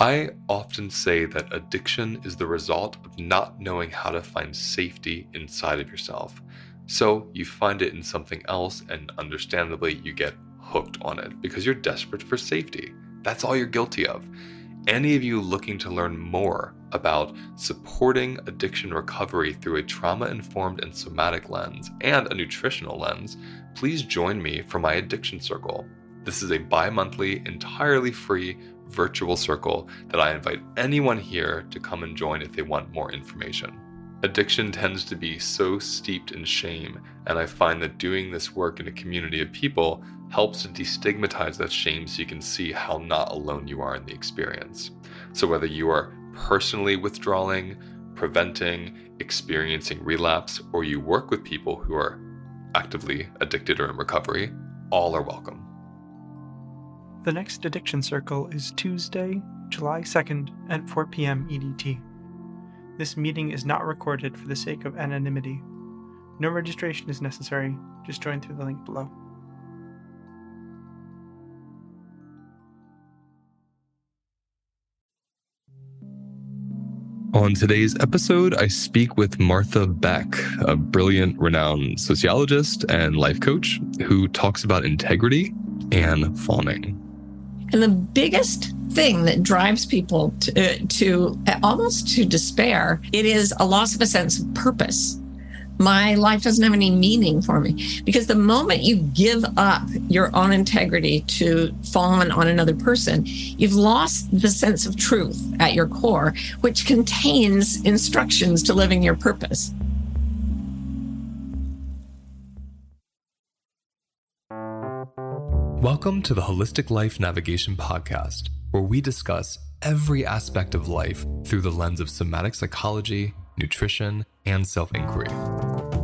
I often say that addiction is the result of not knowing how to find safety inside of yourself. So you find it in something else, and understandably, you get hooked on it because you're desperate for safety. That's all you're guilty of. Any of you looking to learn more about supporting addiction recovery through a trauma informed and somatic lens and a nutritional lens, please join me for my addiction circle. This is a bi monthly, entirely free virtual circle that I invite anyone here to come and join if they want more information. Addiction tends to be so steeped in shame, and I find that doing this work in a community of people helps to destigmatize that shame so you can see how not alone you are in the experience. So, whether you are personally withdrawing, preventing, experiencing relapse, or you work with people who are actively addicted or in recovery, all are welcome. The next Addiction Circle is Tuesday, July 2nd at 4 p.m. EDT. This meeting is not recorded for the sake of anonymity. No registration is necessary, just join through the link below. On today's episode, I speak with Martha Beck, a brilliant, renowned sociologist and life coach who talks about integrity and fawning. And the biggest thing that drives people to, uh, to almost to despair, it is a loss of a sense of purpose. My life doesn't have any meaning for me because the moment you give up your own integrity to fawn on another person, you've lost the sense of truth at your core, which contains instructions to living your purpose. Welcome to the Holistic Life Navigation Podcast, where we discuss every aspect of life through the lens of somatic psychology, nutrition, and self inquiry.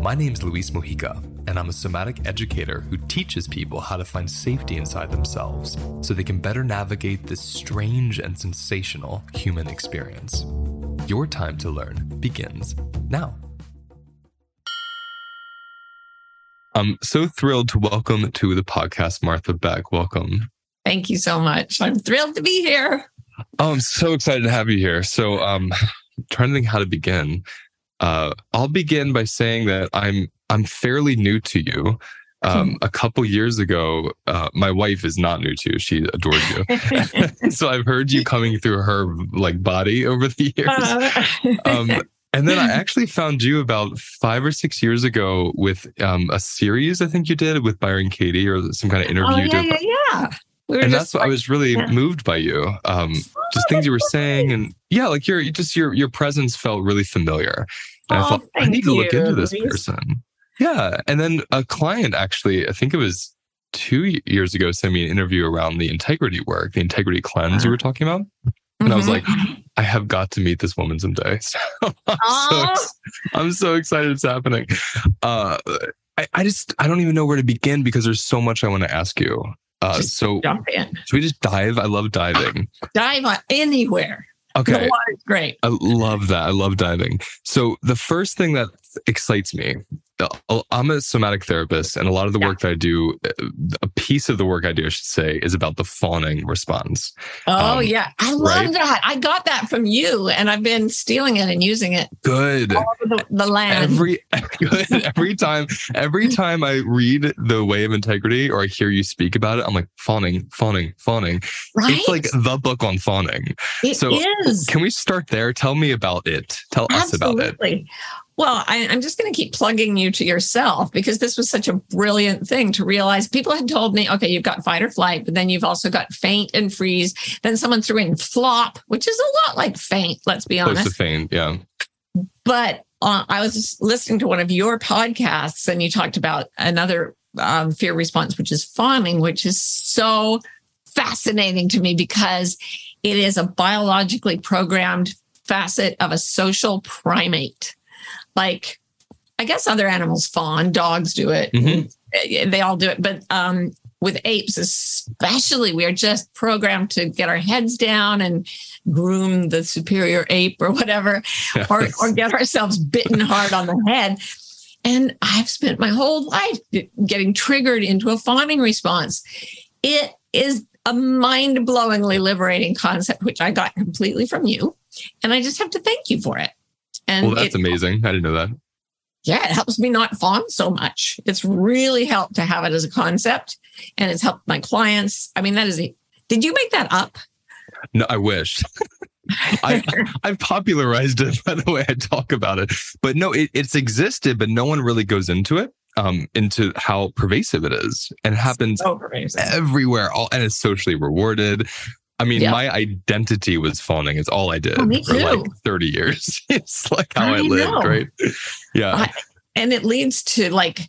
My name is Luis Mojica, and I'm a somatic educator who teaches people how to find safety inside themselves so they can better navigate this strange and sensational human experience. Your time to learn begins now. I'm so thrilled to welcome to the podcast Martha Beck. Welcome. Thank you so much. I'm thrilled to be here. Oh, I'm so excited to have you here. So, um, I'm trying to think how to begin. Uh, I'll begin by saying that I'm I'm fairly new to you. Um, hmm. a couple years ago, uh, my wife is not new to you. She adored you. so I've heard you coming through her like body over the years. Uh. Um, and then I actually found you about five or six years ago with um, a series I think you did with Byron Katie or some kind of interview. Oh, yeah, yeah, yeah. We and that's what I was really yeah. moved by you. Um, just things you were saying, and yeah, like your just your your presence felt really familiar. And oh, I thought I need to you, look into this Luis. person. Yeah, and then a client actually, I think it was two years ago, sent me an interview around the integrity work, the integrity cleanse you were talking about. And I was like, Mhm. I have got to meet this woman someday. So I'm, so, I'm so excited it's happening. Uh, I, I just, I don't even know where to begin because there's so much I want to ask you. Uh, so jump in, should we just dive? I love diving. dive anywhere. The Okay. water's great. I love that. I love diving. So the first thing that excites me, uh, I'm a somatic therapist, and a lot of the Yeah. work that I do, uh, a piece of the work I do, I should say, is about the fawning response. Oh Um, yeah, I love right? that. I got that from you, and I've been stealing it and using it Good. all over the, the land. Every good. every time, every time I read the way of integrity or I hear you speak about it, I'm like fawning, fawning, fawning. right? It's like the book on fawning. It so, is. Can we start there? Tell me about it. Tell us about it. Well, I, I'm just going to keep plugging you to yourself because this was such a brilliant thing to realize. People had told me, okay, you've got fight or flight, but then you've also got faint and freeze. Then someone threw in flop, which is a lot like faint, let's be Close to honest. faint. Yeah. But uh, I was listening to one of your podcasts and you talked about another um, fear response, which is fawning, which is so fascinating to me because it is a biologically programmed facet of a social primate. Like, I guess other animals fawn, dogs do it, Mhm. they all do it. But um, with apes, especially, we are just programmed to get our heads down and groom the superior ape or whatever, or, or get ourselves bitten hard on the head. And I've spent my whole life getting triggered into a fawning response. It is a mind blowingly liberating concept, which I got completely from you. And I just have to thank you for it. And well, that's it, amazing. I didn't know that. Yeah, it helps me not fawn so much. It's really helped to have it as a concept and it's helped my clients. I mean, that is, a, did you make that up? No, I wish. I, I've popularized it by the way I talk about it, but no, it, it's existed, but no one really goes into it um, into how pervasive it is and it happens So everywhere all, and it's socially rewarded i mean Yeah. my identity was fawning it's all i did Oh, for like 30 years it's like how i, I lived know. right yeah I- and it leads to like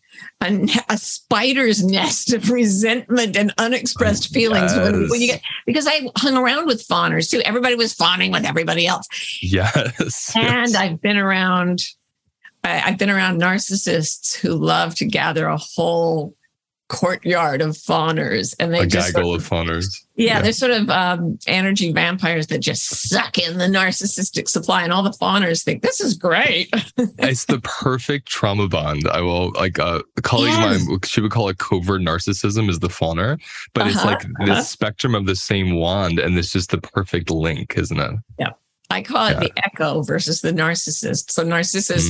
a, a spider's nest of resentment and unexpressed mm, feelings when, when you get because I hung around with fawners too. Everybody was fawning with everybody else, yes and yes. I've been around. I, I've been around narcissists who love to gather a whole courtyard of fawners, and they a just gaggle of fawners yeah, yeah. they're sort of um, energy vampires that just suck in the narcissistic supply, and all the fawners think this is great. it's the perfect trauma bond i will like uh, a colleague Yes. of mine she would call it covert narcissism is the fawner but it's Uh-huh, like uh-huh. this spectrum of the same wand and it's just the perfect link isn't it I call it the echo versus the narcissist. So narcissist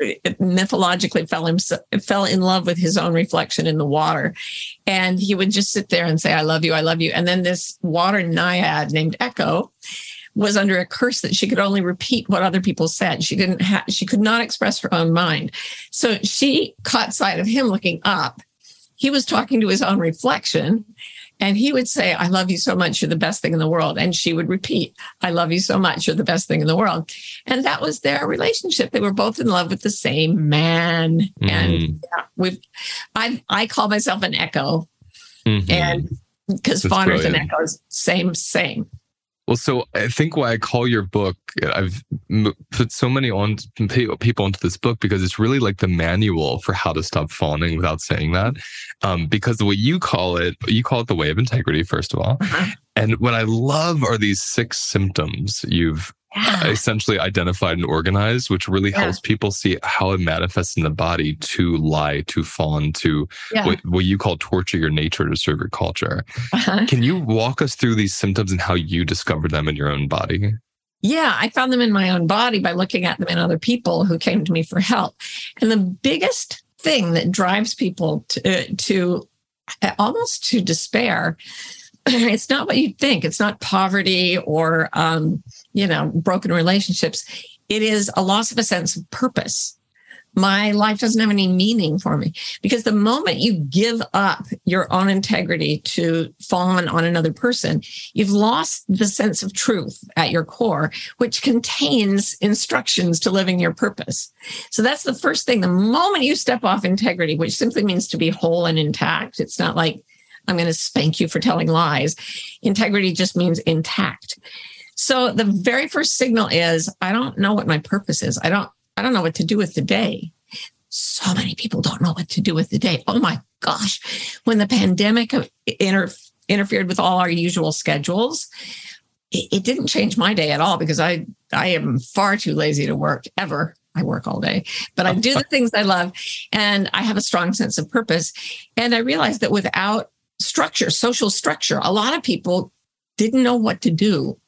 Mm. mythologically fell him fell in love with his own reflection in the water, and he would just sit there and say, "I love you, I love you." And then this water naiad named Echo was under a curse that she could only repeat what other people said. She didn't have she could not express her own mind. So she caught sight of him looking up. He was talking to his own reflection. And he would say, I love you so much. You're the best thing in the world. And she would repeat, I love you so much. You're the best thing in the world. And that was their relationship. They were both in love with the same man. And Mm. yeah, we've, I, I call myself an echo Mhm. and because That's fawners and echoes, same, same. Well, so I think why I call your book, I've put so many on people into this book because it's really like the manual for how to stop fawning without saying that. Um, because the way you call it, you call it the way of integrity, first of all. Uh-huh. And what I love are these six symptoms you've Yeah. essentially identified and organized, which really Yeah. helps people see how it manifests in the body to lie, to fawn, to Yeah. what, what you call torture your nature to serve your culture. Uh-huh. Can you walk us through these symptoms and how you discovered them in your own body? Yeah, I found them in my own body by looking at them in other people who came to me for help. And the biggest thing that drives people to, to almost to despair, it's not what you think. It's not poverty or, um, you know, broken relationships. It is a loss of a sense of purpose. My life doesn't have any meaning for me because the moment you give up your own integrity to fawn on another person, you've lost the sense of truth at your core, which contains instructions to living your purpose. So that's the first thing. The moment you step off integrity, which simply means to be whole and intact, it's not like I'm going to spank you for telling lies. Integrity just means intact. So the very first signal is I don't know what my purpose is. I don't I don't know what to do with the day. So many people don't know what to do with the day. Oh my gosh. When the pandemic inter- interfered with all our usual schedules, it, it didn't change my day at all because I I am far too lazy to work ever. I work all day, but I oh, do the things I love and I have a strong sense of purpose. And I realized that without structure, social structure, a lot of people didn't know what to do.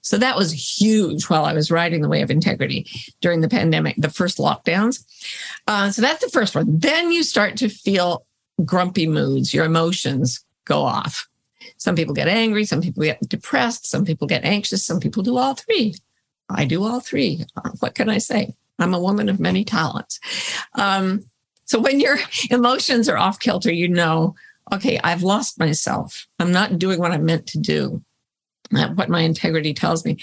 So that was huge while I was writing The Way of Integrity during the pandemic, the first lockdowns. Uh, so that's the first one. Then you start to feel grumpy moods, your emotions go off. Some people get angry, some people get depressed, some people get anxious, some people do all three. I do all three. Uh, What can I say? I'm a woman of many talents. Um, so when your emotions are off kilter, you know, okay, I've lost myself. I'm not doing what I'm meant to do, what my integrity tells me.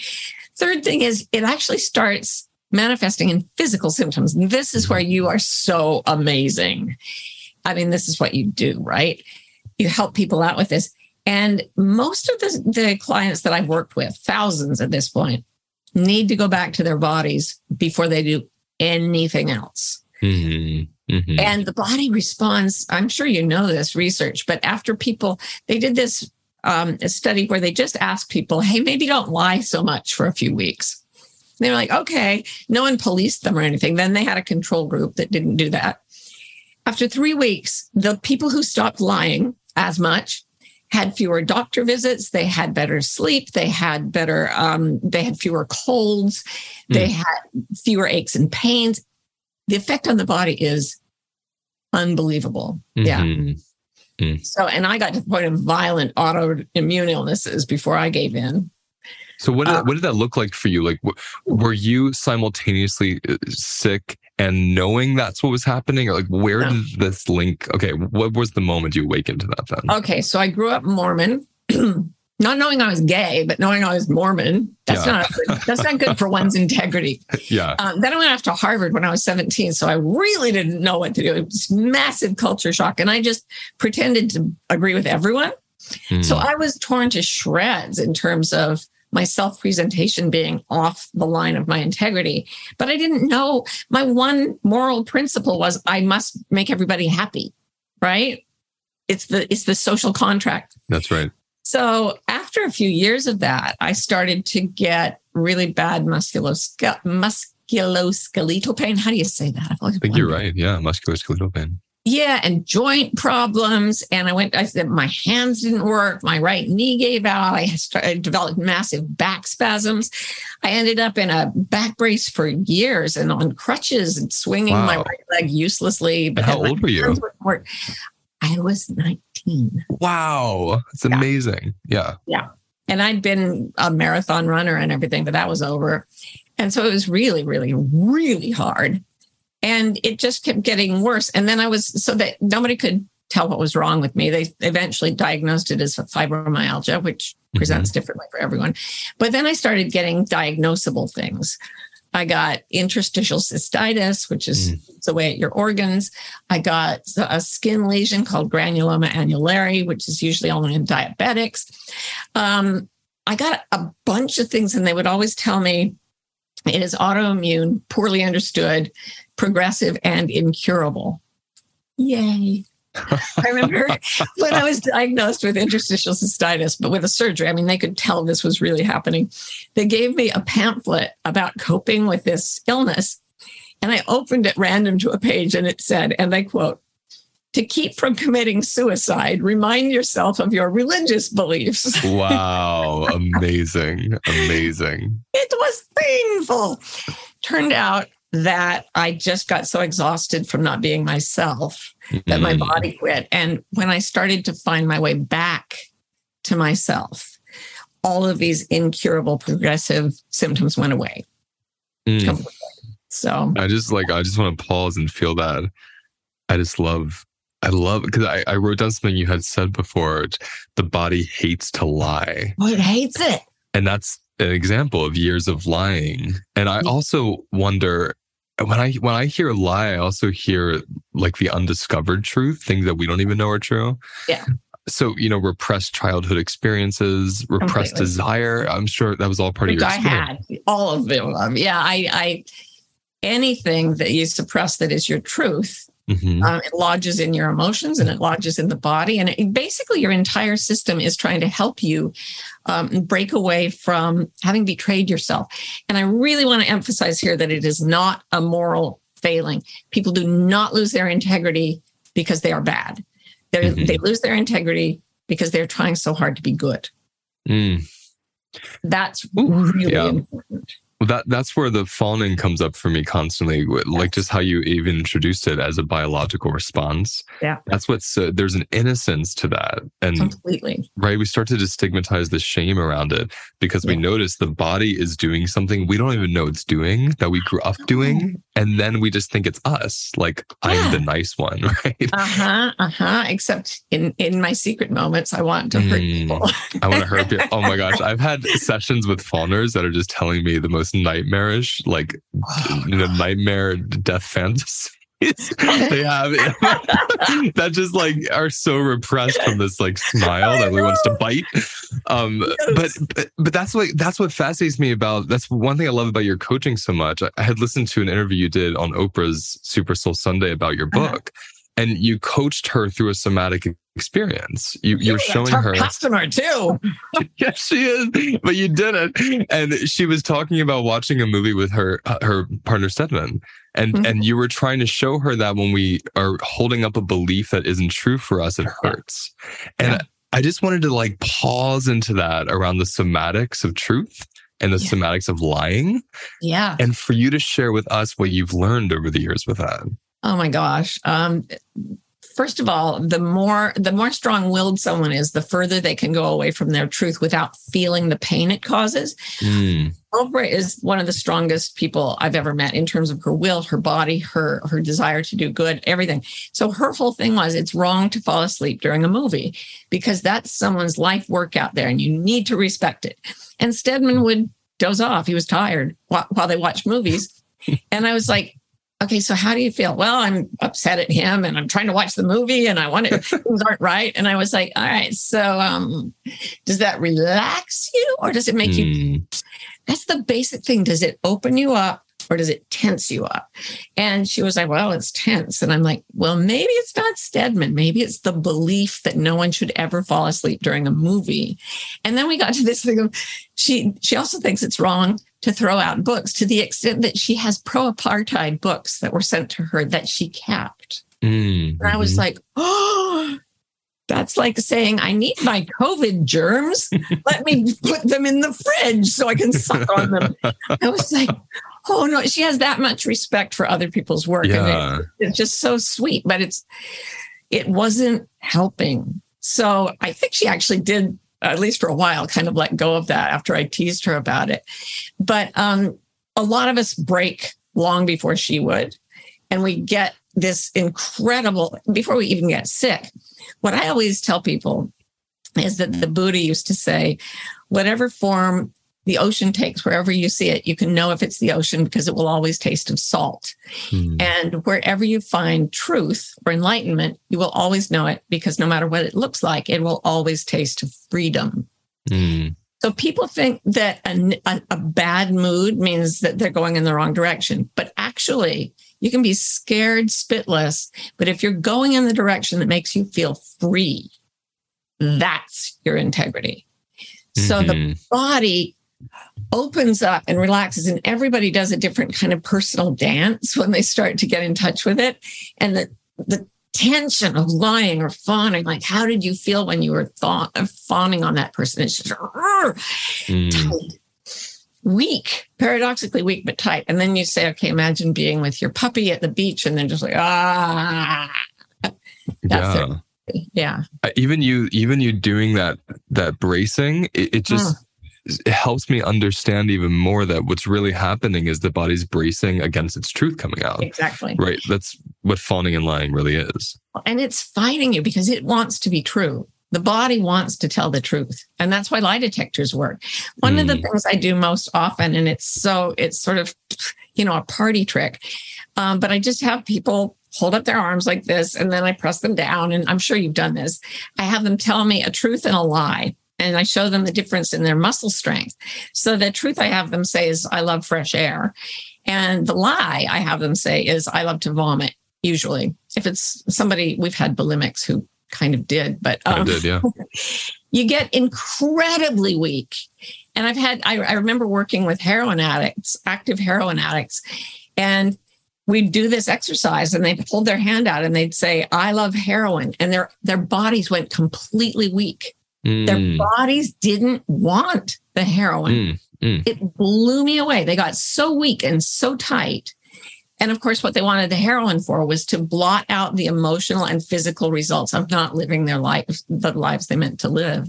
Third thing is it actually starts manifesting in physical symptoms. This is where you are so amazing. I mean, this is what you do, right? You help people out with this. And most of the, the clients that I've worked with, thousands at this point, need to go back to their bodies before they do anything else. Mhm. Mhm. And the body responds. I'm sure you know this research, but after people, they did this um, study where they just asked people, hey, maybe don't lie so much for a few weeks. They were like, okay, no one policed them or anything. Then they had a control group that didn't do that. After three weeks, the people who stopped lying as much had fewer doctor visits. They had better sleep. They had better, um, they had fewer colds. They Mm. had fewer aches and pains. The effect on the body is unbelievable. Yeah. Mhm. So, and I got to the point of violent autoimmune illnesses before I gave in. So what did, Uh, what did that look like for you? Like, were you simultaneously uh, sick and knowing that's what was happening, or like where No. did this link? Okay, what was the moment you awakened to that then? Okay, so I grew up Mormon, not knowing I was gay, but knowing I was Mormon. That's Yeah. not good. that's not good for one's integrity. yeah, Um, then I went off to Harvard when I was 17, so I really didn't know what to do. It was massive culture shock, and I just pretended to agree with everyone. Mm. So I was torn to shreds in terms of my self presentation being off the line of my integrity. But I didn't know my one moral principle was I must make everybody happy, right? It's the it's the social contract. that's right. So after a few years of that, I started to get really bad musculoske- musculoskeletal pain. How do you say that? I think you're right. Yeah, musculoskeletal pain. Yeah, and joint problems. And I went, I said, my hands didn't work. My right knee gave out. I, started, I developed massive back spasms. I ended up in a back brace for years and on crutches and swinging my right leg uselessly. But How old were you? hands. I was 19. Wow, it's Yeah. amazing. Yeah. Yeah. And I'd been a marathon runner and everything, but that was over. And so it was really, really, really hard. And it just kept getting worse. And then I was so that nobody could tell what was wrong with me. They eventually diagnosed it as fibromyalgia, which mm-hmm. presents differently for everyone. But then I started getting diagnosable things. I got interstitial cystitis, which is it's away at your organs. I got a skin lesion called granuloma annulare, which is usually only in diabetics. Um, I got a bunch of things, and they would always tell me it is autoimmune, poorly understood, progressive, and incurable. Yay. I remember when I was diagnosed with interstitial cystitis, but with a surgery, I mean, they could tell this was really happening. They gave me a pamphlet about coping with this illness. And I opened at random to a page and it said, and I quote, to keep from committing suicide, remind yourself of your religious beliefs. Wow, amazing, amazing. it was painful. Turned out that I just got so exhausted from not being myself that my Mm. body quit. And when I started to find my way back to myself, all of these incurable progressive symptoms went away. Mm. So, I just like I just want to pause and feel that. I just love I love because I, I wrote down something you had said before. The body hates to lie. well, it hates it. And that's an example of years of lying. And I also wonder when I when I hear a lie, I also hear like the undiscovered truth, things that we don't even know are true. Yeah. So, you know, repressed childhood experiences, repressed Completely. desire. I'm sure that was all part of your I experience. had all of them. Um, yeah, I, I, anything that you suppress that is your truth Mhm. um, it lodges in your emotions and it lodges in the body and it, basically your entire system is trying to help you um, break away from having betrayed yourself and i really want to emphasize here that it is not a moral failing people do not lose their integrity because they are bad Mhm. they lose their integrity because they're trying so hard to be good Mm. that's Ooh, really yeah. important Well, that that's where the fawning comes up for me constantly, with- like just how you even introduced it as a biological response. Yeah. that's what's uh, there's an innocence to that, and completely right, we start to stigmatize the shame around it because we notice the body is doing something we don't even know it's doing that we grew up doing, and then we just think it's us, like Yeah. I'm the nice one, right? uh-huh uh-huh except in in my secret moments i want to hurt Mm. people I want to hurt people. Oh my gosh, I've had sessions with fawners that are just telling me the most nightmarish, like you know, nightmare death fantasies they have that just like are so repressed from this like smile that really wants to bite. Um, but, but but that's what that's what fascinates me about that's one thing I love about your coaching so much. I, I had listened to an interview you did on Oprah's Super Soul Sunday about your Uh-huh. And you coached her through a somatic experience. You, you're showing her customer too yes, she is, but you did it. And she was talking about watching a movie with her uh, her partner Stedman, and Mhm. and you were trying to show her that when we are holding up a belief that isn't true for us, it hurts. And Yeah. I just wanted to like pause into that around the somatics of truth and the Yeah. somatics of lying, Yeah. and for you to share with us what you've learned over the years with that. Oh my gosh. Um, first of all, the more the more strong-willed someone is, the further they can go away from their truth without feeling the pain it causes. Mm, Oprah is one of the strongest people I've ever met in terms of her will, her body, her her desire to do good, everything. So her whole thing was it's wrong to fall asleep during a movie because that's someone's life work out there and you need to respect it. And Stedman would doze off. He was tired while, while they watched movies. and I was like, okay, so how do you feel? Well, I'm upset at him and I'm trying to watch the movie and I want to, things aren't right. And I was like, all right, so um, does that relax you or does it make you mm, that's the basic thing. Does it open you up or does it tense you up? And she was like, Well, it's tense. And I'm like, Well, maybe it's not Stedman. Maybe it's the belief that no one should ever fall asleep during a movie. And then we got to this thing of she she also thinks it's wrong to throw out books to the extent that she has pro-apartheid books that were sent to her that she kept. mm, And I was like, oh, that's like saying, I need my COVID germs. Let me put them in the fridge so I can suck on them. I was like, oh no, she has that much respect for other people's work. And yeah. it, it's just so sweet, but it's, it wasn't helping. So I think she actually did, at least for a while, kind of let go of that after I teased her about it. But um, a lot of us break long before she would. And we get this incredible, before we even get sick. What I always tell people is that the Buddha used to say, whatever form the ocean takes, wherever you see it, you can know if it's the ocean because it will always taste of salt. Mm, And wherever you find truth or enlightenment, you will always know it because no matter what it looks like, it will always taste of freedom. mm, So people think that a, a, a bad mood means that they're going in the wrong direction. But actually, you can be scared spitless. But if you're going in the direction that makes you feel free, that's your integrity. So the mhm. body opens up and relaxes and everybody does a different kind of personal dance when they start to get in touch with it. And the the tension of lying or fawning like how did you feel when you were thought of fawning on that person? It's just! Mm, tight. Weak paradoxically weak but tight. And then you say okay imagine being with your puppy at the beach and then just like ah. That's yeah. yeah. Even you even you doing that that bracing it, it just it helps me understand even more that what's really happening is the body's bracing against its truth coming out exactly right that's what fawning and lying really is and it's fighting you because it wants to be true. The body wants to tell the truth. And that's why lie detectors work. One of the Mm. things I do most often, and it's so, it's sort of, you know, a party trick, um, but I just have people hold up their arms like this and then I press them down. And I'm sure you've done this. I have them tell me a truth and a lie. And I show them the difference in their muscle strength. So the truth I have them say is, I love fresh air. And the lie I have them say is, I love to vomit usually. If it's somebody, we've had bulimics who kind of did, but i um, did yeah you get incredibly weak. And I've had, I, I remember working with heroin addicts, active heroin addicts, and we'd do this exercise and they'd hold their hand out and they'd say, I love heroin. And their, their bodies went completely weak. Their Mm, bodies didn't want the heroin mm, it blew me away. They got so weak and so tight. And of course, what they wanted the heroin for was to blot out the emotional and physical results of not living their lives, the lives they meant to live.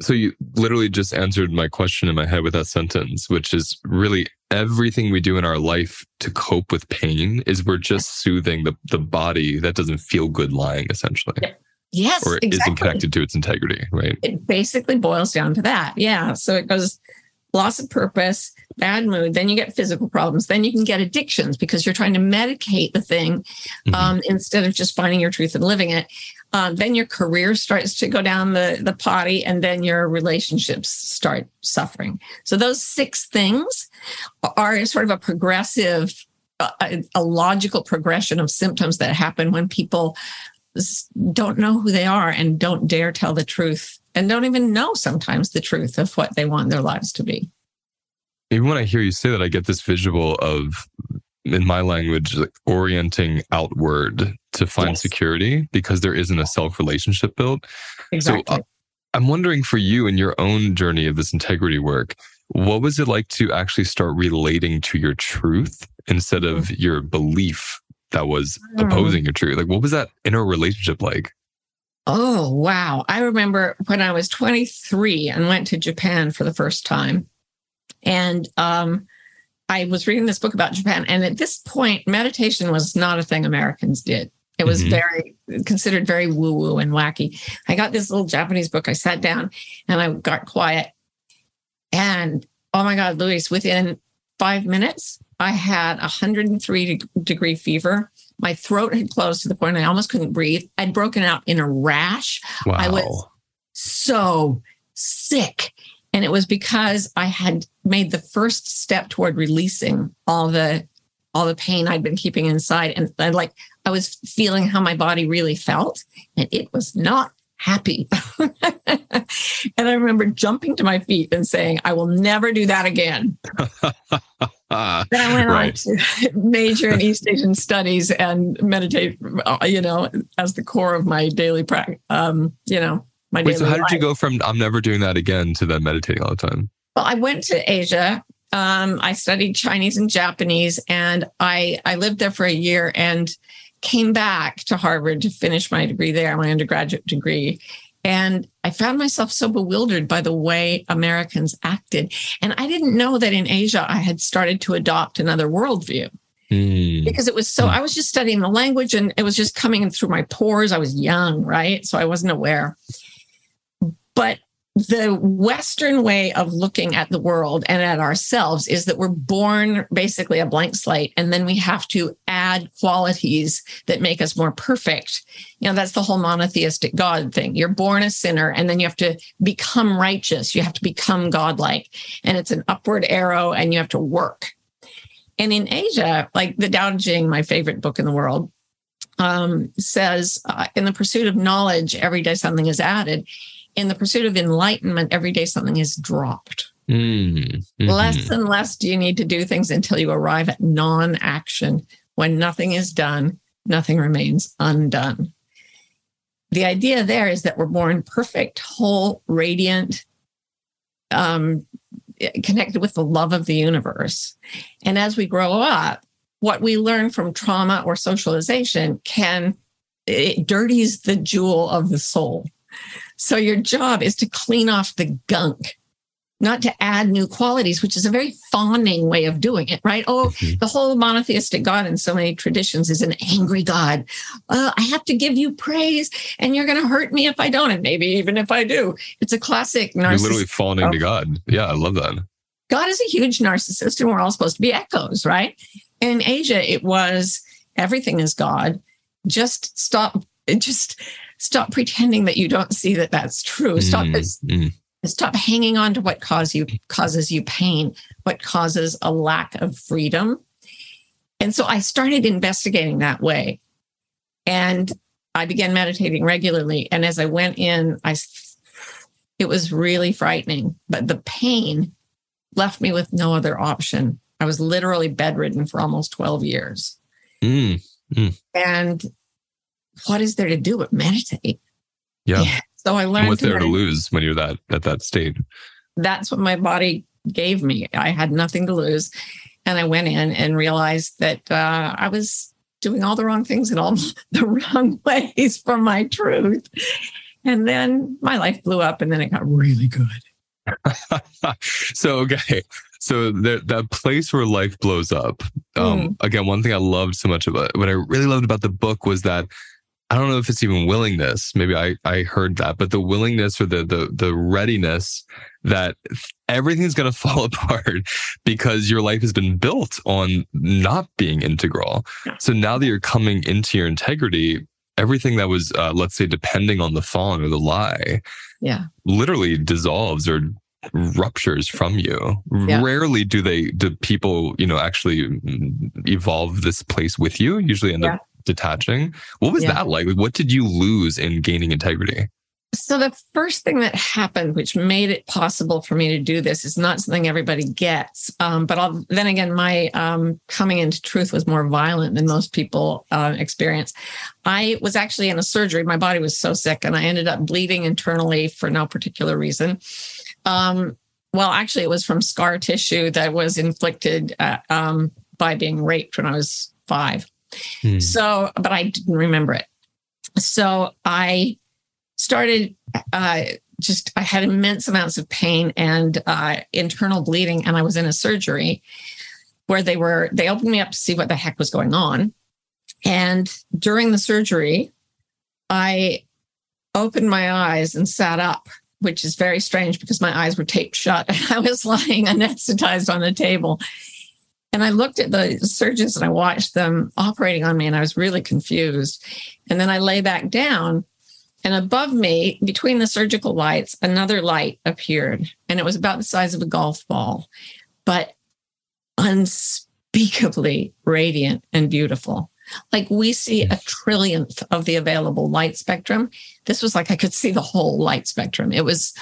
so you literally just answered my question in my head with that sentence which is really everything we do in our life to cope with pain is we're just soothing the, the body that doesn't feel good lying essentially Yes, or exactly. isn't connected to its integrity right It basically boils down to that. Yeah. So it goes loss of purpose, bad mood, then you get physical problems, then you can get addictions because you're trying to medicate the thing Mhm. um, instead of just finding your truth and living it. Um, then your career starts to go down the, the potty, and then your relationships start suffering. So those six things are sort of a progressive, a, a logical progression of symptoms that happen when people don't know who they are and don't dare tell the truth and don't even know sometimes the truth of what they want their lives to be. even when I hear you say that, I get this visual of, in my language, like orienting outward to find Yes. security because there isn't a self relationship built. Exactly. So uh, I'm wondering for you in your own journey of this integrity work, what was it like to actually start relating to your truth instead of your belief that was Mm. opposing your truth? Like, what was that inner relationship like? Oh, wow. I remember when I was 23 and went to Japan for the first time. And um, I was reading this book about Japan. And at this point, meditation was not a thing Americans did. It was Mhm. very considered very woo woo and wacky. I got this little Japanese book. I sat down and I got quiet. And oh my God, Luis, within five minutes, I had a 103 degree fever. My throat had closed to the point I almost couldn't breathe. I'd broken out in a rash, Wow. I was- so sick. And it was because I had made the first step toward releasing all the all the pain I'd been keeping inside. And I like I was feeling how my body really felt, and it was not happy. and I remember jumping to my feet and saying, I will never do that again. Then I went Right. on to major in East Asian studies and meditate, uh, you know, as the core of my daily practice. Um, you know, my Wait, daily so how did you go from I'm never doing that again to then meditating all the time? Well, I went to Asia. Um, I studied Chinese and Japanese, and I I lived there for a year and came back to Harvard to finish my degree there, my undergraduate degree. And I found myself so bewildered by the way Americans acted. And I didn't know that in Asia I had started to adopt another worldview Hmm. because it was so Hmm. I was just studying the language and it was just coming in through my pores. I was young, right? So I wasn't aware. But the Western way of looking at the world and at ourselves is that we're born basically a blank slate, and then we have to add qualities that make us more perfect. You know, that's the whole monotheistic God thing. You're born a sinner, and then you have to become righteous. You have to become godlike, and it's an upward arrow, and you have to work. And in Asia, like the Tao Ching, my favorite book in the world, um, says, uh, in the pursuit of knowledge, every day something is added. In the pursuit of enlightenment, every day something is dropped. Hmm. Mhm. Less and less do you need to do things until you arrive at non action. When nothing is done, nothing remains undone. The idea there is that we're born perfect, whole, radiant, um, connected with the love of the universe. And as we grow up, what we learn from trauma or socialization can, it dirties the jewel of the soul. So your job is to clean off the gunk not to add new qualities, which is a very fawning way of doing it, right? Oh, Mhm. the whole monotheistic God in so many traditions is an angry God. Uh, I have to give you praise, and you're going to hurt me if I don't, and maybe even if I do. It's a classic You're narcissist. literally falling to God. Yeah, I love that. God is a huge narcissist, and we're all supposed to be echoes, right? In Asia, it was everything is God. Just stop. Just stop pretending that you don't see that that's true. Stop. Mm, mm. stop hanging on to what cause you causes you pain what causes a lack of freedom and so i started investigating that way and i began meditating regularly and as i went in I it was really frightening but the pain left me with no other option i was literally bedridden for almost 12 years Mm. and what is there to do but meditate Yeah. so i And learned what's to there to lose when you're that at that state? that's what my body gave me. I had nothing to lose. And I went in and realized that uh, I was doing all the wrong things in all the wrong ways for my truth. And then my life blew up and then it got really good. so okay so there, that place where life blows up um again one thing i loved so much about what i really loved about the book was that i don't know if it's even willingness maybe i i heard that but the willingness or the the the readiness that everything's going to fall apart because your life has been built on not being integral so now that you're coming into your integrity everything that was uh, let's say depending on the fawn or the lie Yeah. literally dissolves or ruptures from you. Yeah. Rarely do they do people, you know, actually mm, evolve this place with you. Usually end Yeah. up detaching. What was Yeah. that like? What did you lose in gaining integrity? So the first thing that happened, which made it possible for me to do this, is not something everybody gets. Um, but I'll, then again, my um, coming into truth was more violent than most people uh, experience. I was actually in a surgery. My body was so sick, and I ended up bleeding internally for no particular reason. Um, well, actually, it was from scar tissue that was inflicted uh, um, by being raped when I was five. Hmm. So, but I didn't remember it. So I started uh, just I had immense amounts of pain and uh, internal bleeding, and I was in a surgery where they were they opened me up to see what the heck was going on. And during the surgery, I opened my eyes and sat up, which is very strange because my eyes were taped shut. I was lying anesthetized on the table. And I looked at the surgeons and I watched them operating on me, and I was really confused. And then I lay back down and above me, between the surgical lights, another light appeared, and it was about the size of a golf ball, but unspeakably radiant and beautiful. Like we see a trillionth of the available light spectrum. This was like I could see the whole light spectrum. It was,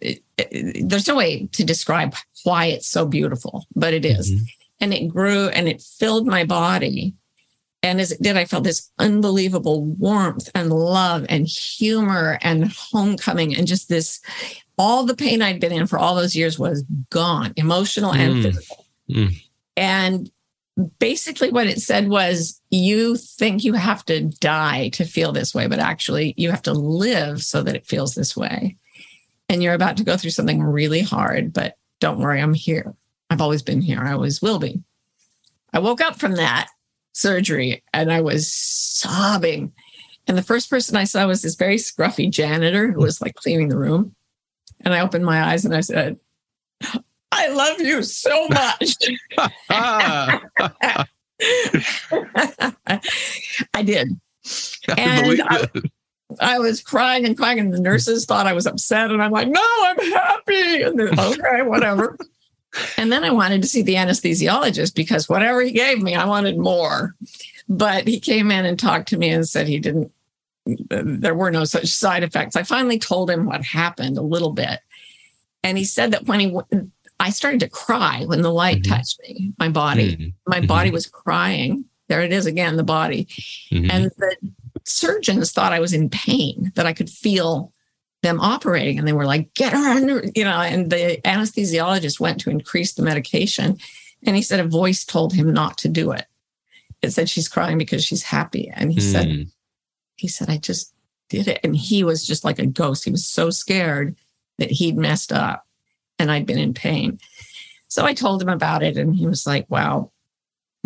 it, it, there's no way to describe why it's so beautiful, but it is. Mm-hmm. And it grew and it filled my body and as it did, I felt this unbelievable warmth and love and humor and homecoming and just this all the pain I'd been in for all those years was gone, emotional and mm. physical. Mm. And basically what it said was you think you have to die to feel this way, but actually you have to live so that it feels this way. And you're about to go through something really hard, but don't worry, I'm here. I've always been here. I always will be. I woke up from that surgery and I was sobbing. And the first person I saw was this very scruffy janitor who was like cleaning the room. And I opened my eyes and I said, I love you so much. I did. And I, I, was crying and crying, and the nurses thought I was upset. And I'm like, no, I'm happy. And okay, whatever. And then I wanted to see the anesthesiologist because whatever he gave me, I wanted more. But he came in and talked to me and said he didn't, there were no such side effects. I finally told him what happened a little bit. And he said that when he, I started to cry when the light mm-hmm. touched me, my body. Mm-hmm. My body mm-hmm. was crying. There it is again, the body. Mm-hmm. And the surgeons thought I was in pain, that I could feel them operating. And they were like get her under you know and the anesthesiologist went to increase the medication. And he said a voice told him not to do it. It said she's crying because she's happy. And he mm. said hmm. he said i just did it. And he was just like a ghost. He was so scared that he'd messed up and i'd been in pain. So i told him about it and he was like wow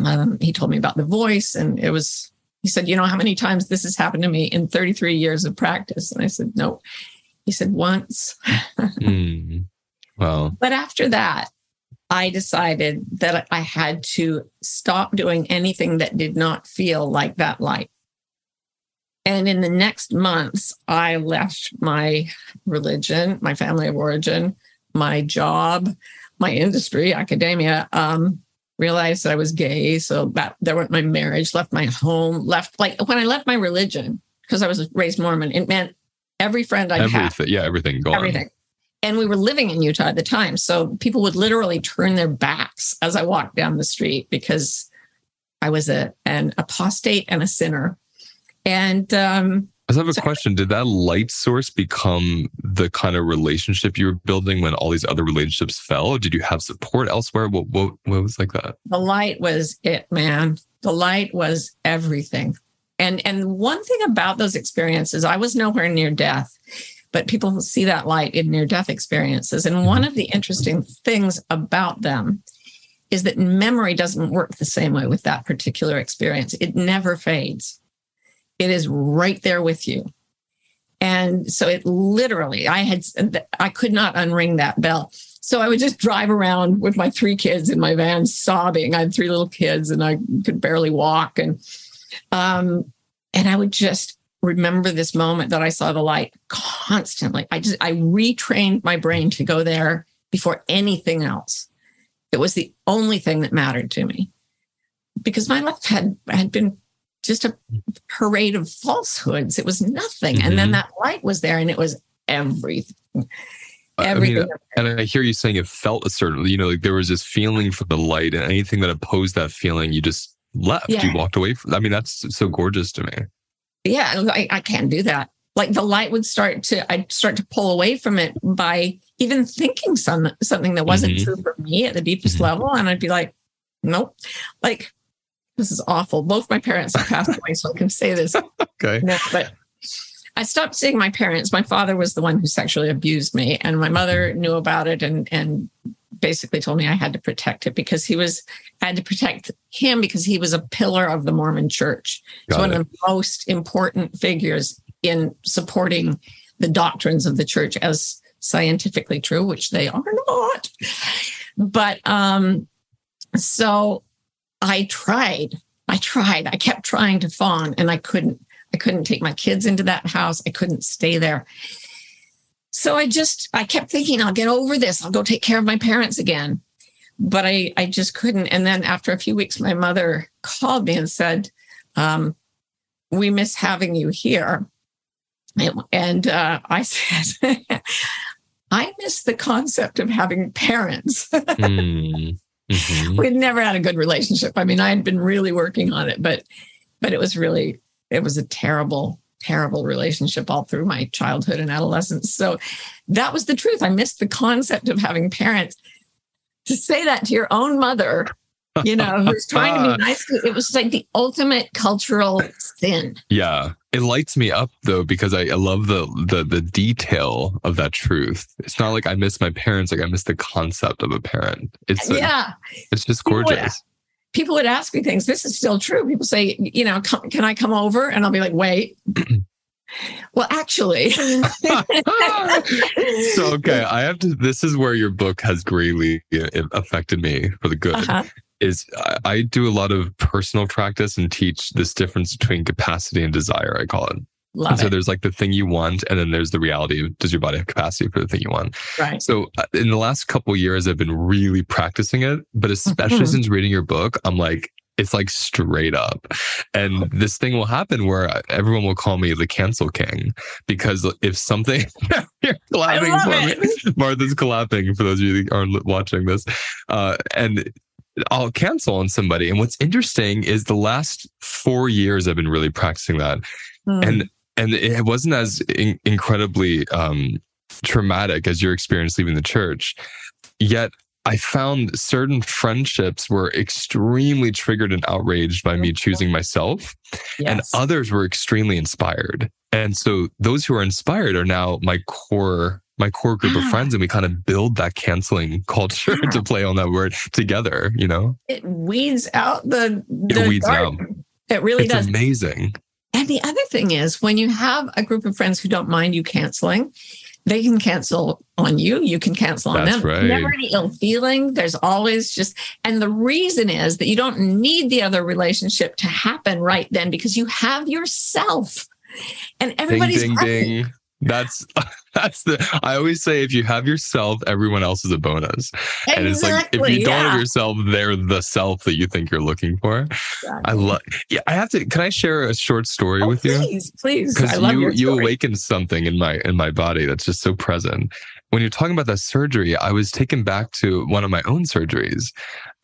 um, he told me about the voice and it was he said you know how many times this has happened to me in 33 years of practice and i said no he said, once. mm. Wow. But after that, I decided that I had to stop doing anything that did not feel like that light. And in the next months, I left my religion, my family of origin, my job, my industry, academia, um, realized that I was gay. So that there went my marriage, left my home, left like when I left my religion, because I was raised Mormon, it meant every friend I had. Yeah, everything gone. Everything. And we were living in Utah at the time. So people would literally turn their backs as I walked down the street because I was a an apostate and a sinner. And um I have a question. Did that light source become the kind of relationship you were building when all these other relationships fell? Did you have support elsewhere? What what what was like that? The light was it, man. The light was everything. And and one thing about those experiences, I was nowhere near death, but people see that light in near death experiences. And one mm-hmm. of the interesting things about them is that memory doesn't work the same way with that particular experience. It never fades. It is right there with you. And so it literally, I had, I could not unring that bell. So I would just drive around with my three kids in my van sobbing. I had three little kids and I could barely walk. And um, and I would just remember this moment that I saw the light constantly. I just, I retrained my brain to go there before anything else. It was the only thing that mattered to me because my life had, had been just a parade of falsehoods. It was nothing. Mm-hmm. And then mm-hmm. that light was there and it was everything. Everything. I mean, and I hear you saying it felt a certain, you know, like there was this feeling for the light and anything that opposed that feeling, you just left. Yeah. You walked away from. I mean, that's so gorgeous to me. Yeah, I, I can't do that. Like the light would start to, I'd start to pull away from it by even thinking some something that wasn't mm-hmm. true for me at the deepest mm-hmm. level, and I'd be like, nope. Like this is awful. Both my parents have passed away, so I can say this. okay. No, but I stopped seeing my parents. My father was the one who sexually abused me, and my mother knew about it and and basically told me I had to protect it because he was I had to protect him because he was a pillar of the Mormon church. He's one it. of the most important figures in supporting the doctrines of the church as scientifically true, which they are not. But um so I tried. I tried. I kept trying to fawn and I couldn't. I couldn't take my kids into that house. I couldn't stay there. So I just I kept thinking I'll get over this. I'll go take care of my parents again. But I I just couldn't. And then after a few weeks my mother called me and said, um, we miss having you here. And uh, I said, I miss the concept of having parents. mm. Mm-hmm. We'd never had a good relationship. I mean, I had been really working on it, but but it was really it was a terrible terrible relationship all through my childhood and adolescence. So that was the truth. I missed the concept of having parents. To say that to your own mother, you know, who's trying to be nice, it was like the ultimate cultural sin. Yeah it lights me up though because I, I, love the the the detail of that truth. It's not like I miss my parents, like I miss the concept of a parent. It's yeah, it's just gorgeous. People would, people would ask me things. This is still true. People say, you know, can I come over? And I'll be like, wait. well, actually. so okay, I have to. This is where your book has greatly affected me for the good. Uh-huh is I do a lot of personal practice and teach this difference between capacity and desire, I call it. Love and so there's like the thing you want, and then there's the reality of does your body have capacity for the thing you want? Right. So uh, in the last couple years, I've been really practicing it, but especially mm-hmm. since reading your book, I'm like, it's like straight up. And this thing will happen where everyone will call me the cancel king because if something, you're clapping for it. me. Martha's clapping for those of you that are watching this. Uh, and I'll cancel on somebody. And what's interesting is the last four years I've been really practicing that, mm. and and it wasn't as in- incredibly um, traumatic as your experience leaving the church. Yet I found certain friendships were extremely triggered and outraged by me choosing myself, yes. and others were extremely inspired. And so those who are inspired are now my core my core group of ah. friends and we kind of build that canceling culture to play on that word together, you know? It weeds out the, the it weeds out. It really it's does. amazing. And the other thing is when you have a group of friends who don't mind you canceling, they can cancel on you. You can cancel on That's them. Right. Never any ill feeling. There's always just, and the reason is that you don't need the other relationship to happen right then because you have yourself and everybody's ding, ding, ding. That's that's the I always say if you have yourself, everyone else is a bonus. Exactly, and it's like if you don't have yourself, they're the self that you think you're looking for. Exactly. I love yeah, I have to can I share a short story oh, with please, you? Please, please. Because you you awakened something in my in my body that's just so present. When you're talking about that surgery, I was taken back to one of my own surgeries.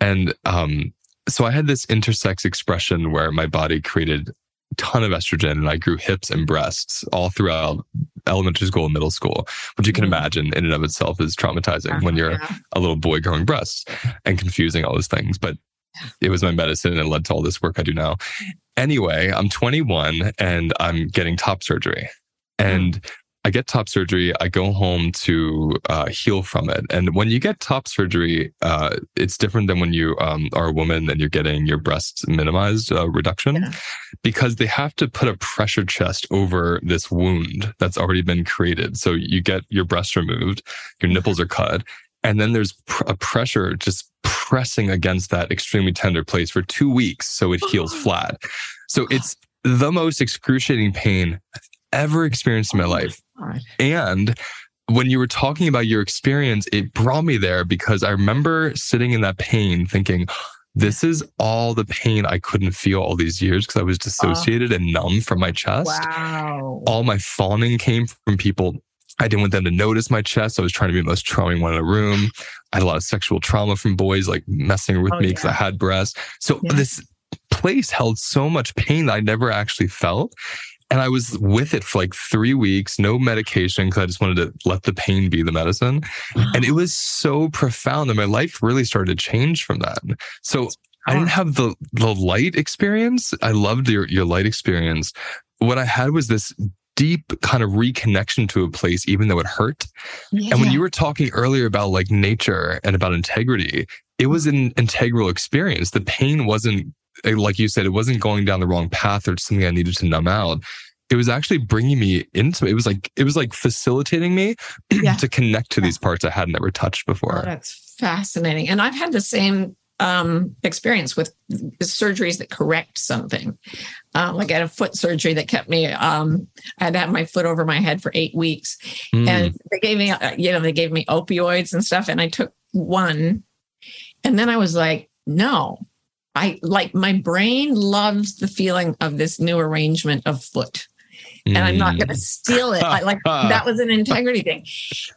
And um so I had this intersex expression where my body created ton of estrogen and I grew hips and breasts all throughout elementary school and middle school, which you can mm-hmm. imagine in and of itself is traumatizing when you're yeah. a little boy growing breasts and confusing all those things. But it was my medicine and it led to all this work I do now. Anyway, I'm 21 and I'm getting top surgery. And mm. I get top surgery. I go home to uh, heal from it. And when you get top surgery, uh, it's different than when you um, are a woman and you're getting your breasts minimized uh, reduction yeah. because they have to put a pressure chest over this wound that's already been created. So you get your breast removed, your nipples are cut, and then there's pr- a pressure just pressing against that extremely tender place for two weeks so it heals flat. So it's the most excruciating pain ever experienced in my life. And when you were talking about your experience, it brought me there because I remember sitting in that pain thinking, this is all the pain I couldn't feel all these years because I was uh-huh. dissociated and numb from my chest. Wow. All my fawning came from people I didn't want them to notice my chest. I was trying to be the most charming one in the room. I had a lot of sexual trauma from boys like messing with Oh, me because yeah. I had breasts. So Yeah. this place held so much pain that I never actually felt. And I was with it for like three weeks, no medication, because I just wanted to let the pain be the medicine. And it was so profound that my life really started to change from that. So I didn't have the the light experience. I loved your your light experience. What I had was this deep kind of reconnection to a place, even though it hurt. And when you were talking earlier about like nature and about integrity, it was mm-hmm. an integral experience. The pain wasn't, like you said, it wasn't going down the wrong path or something I needed to numb out. It was actually bringing me into it. was like, it was like facilitating me Yeah. to connect to these parts I had never touched Oh, before. that's fascinating. And I've had the same um, experience with surgeries that correct something. Uh, like I had a foot surgery that kept me, um, I had to have my foot over my head for eight weeks. Mm. And they gave me, uh, you know, they gave me opioids and stuff. And I took one. And then I was like, no, I like my brain loves the feeling of this new arrangement of foot. And I'm not Mm. going to steal it. I, like that was an integrity thing.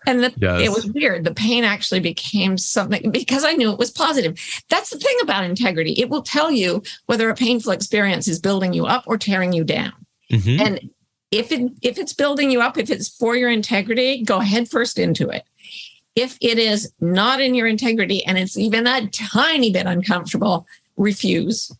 And the, Yes. it was weird. The pain actually became something because I knew it was positive. That's the thing about integrity. It will tell you whether a painful experience is building you up or tearing you down. Mhm. And if it if it's building you up, if it's for your integrity, go head first into it. If it is not in your integrity and it's even a tiny bit uncomfortable, refuse.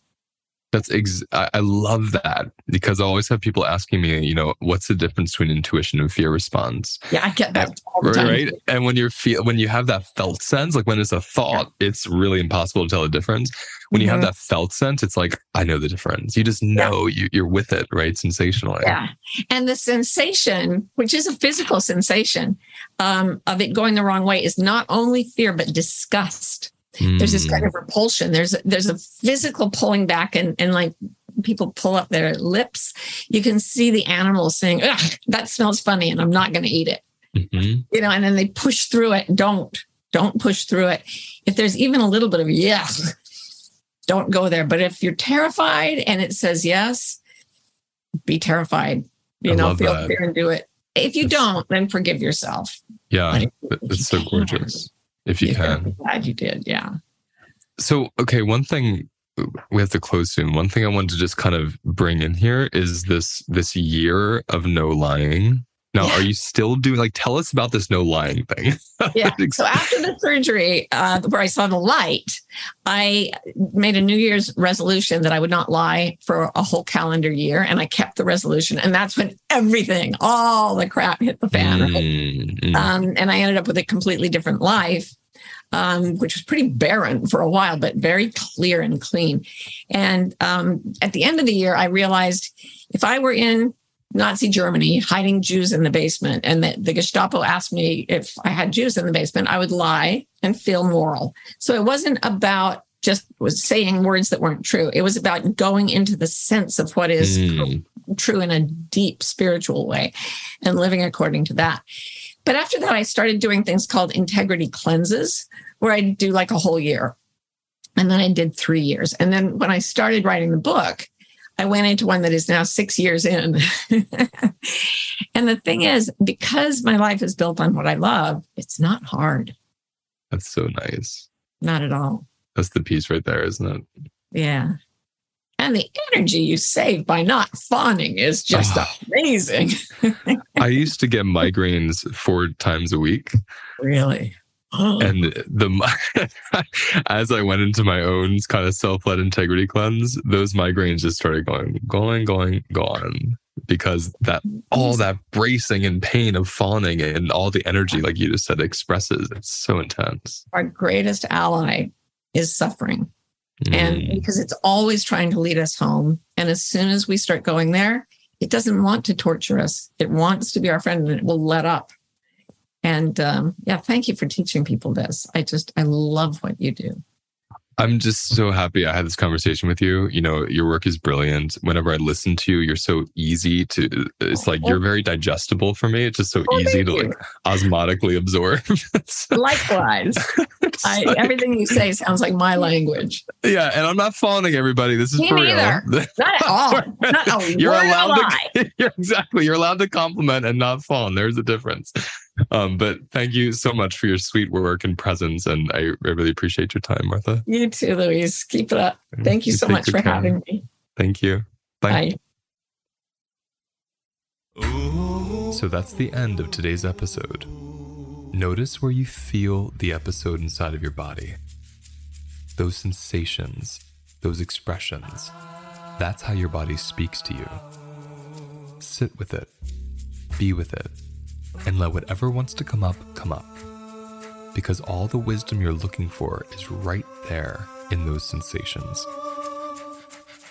That's ex- I, I love that because I always have people asking me, you know, what's the difference between intuition and fear response? Yeah, I get that the Right. And when you're feel when you have that felt sense, like when it's a thought, it's really impossible to tell the difference. When you have Mhm. that felt sense, it's like I know the difference. You just know you, you're with it, right? Sensationally. Yeah. And the sensation, which is a physical sensation um, of it going the wrong way, is not only fear, but disgust. There's this Mm. kind of repulsion. There's there's a physical pulling back and, and like people pull up their lips. You can see the animal saying, that smells funny and I'm not going to eat it. Mhm. You know, and then they push through it. Don't, don't push through it. If there's even a little bit of yes, don't go there. But if you're terrified and it says yes, be terrified. You I know, feel that. fear and do it. If you That's- don't, then forgive yourself. Yeah, Like, that- if that's you so gorgeous. If you can. Glad you did. Yeah. So, okay, one thing we have to close soon. One thing I wanted to just kind of bring in here is this this year of no lying. Now, Yeah. are you still doing like tell us about this no lying thing? Yeah. So after the surgery, uh, where I saw the light, I made a New Year's resolution that I would not lie for a whole calendar year, and I kept the resolution. And that's when everything, all the crap, hit the fan. right? Mm, mm. Um, and I ended up with a completely different life, um, which was pretty barren for a while, but very clear and clean. And um, at the end of the year, I realized if I were in Nazi Germany hiding Jews in the basement, and that the Gestapo asked me if I had Jews in the basement, I would lie and feel moral. So it wasn't about just was saying words that weren't true. It was about going into the sense of what is Mm. true in a deep spiritual way and living according to that. But after that, I started doing things called integrity cleanses, where I do like a whole year. And then I did three years. And then when I started writing the book, I went into one that is now six years in. and the thing is, because my life is built on what I love, it's not hard, That's so nice. not at all. That's the piece right there, isn't it? Yeah. And the energy you save by not fawning is just Ah. amazing. I used to get migraines four times a week. Really? Oh, and the as I went into my own kind of self-led integrity cleanse, those migraines just started going, going, going, gone because that all that bracing and pain of fawning and all the energy, like you just said, expresses. It's so intense. our greatest ally is suffering. And Mm, because it's always trying to lead us home. And as soon as we start going there, it doesn't want to torture us. It wants to be our friend and it will let up. And um, yeah, thank you for teaching people this. I just, I love what you do. I'm just so happy I had this conversation with you. You know, your work is brilliant. Whenever I listen to you, you're so easy to, uh, it's like you're very digestible for me. It's just so easy to you. like osmotically absorb. So Likewise, I, like- everything you say sounds like my language. yeah. And I'm not fawning everybody. This is Me for neither. real. Not at all. Not a you're allowed of a lie. to you're exactly you're allowed to compliment and not fawn there's a difference um, but thank you so much for your sweet work and presence and i, I really appreciate your time martha You too, Luis. Keep it up. Thank you so much for care. having me. thank you Bye. Bye. So that's the end of today's episode. Notice where you feel the episode inside of your body. Those sensations, those expressions. That's how your body speaks to you. Sit with it, be with it, and let whatever wants to come up come up. Because all the wisdom you're looking for is right there in those sensations.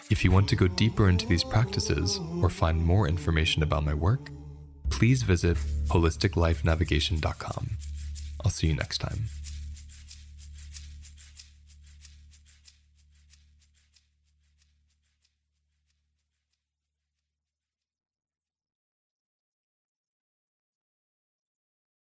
If you want to go deeper into these practices or find more information about my work, please visit holisticlifenavigation.com. I'll see you next time.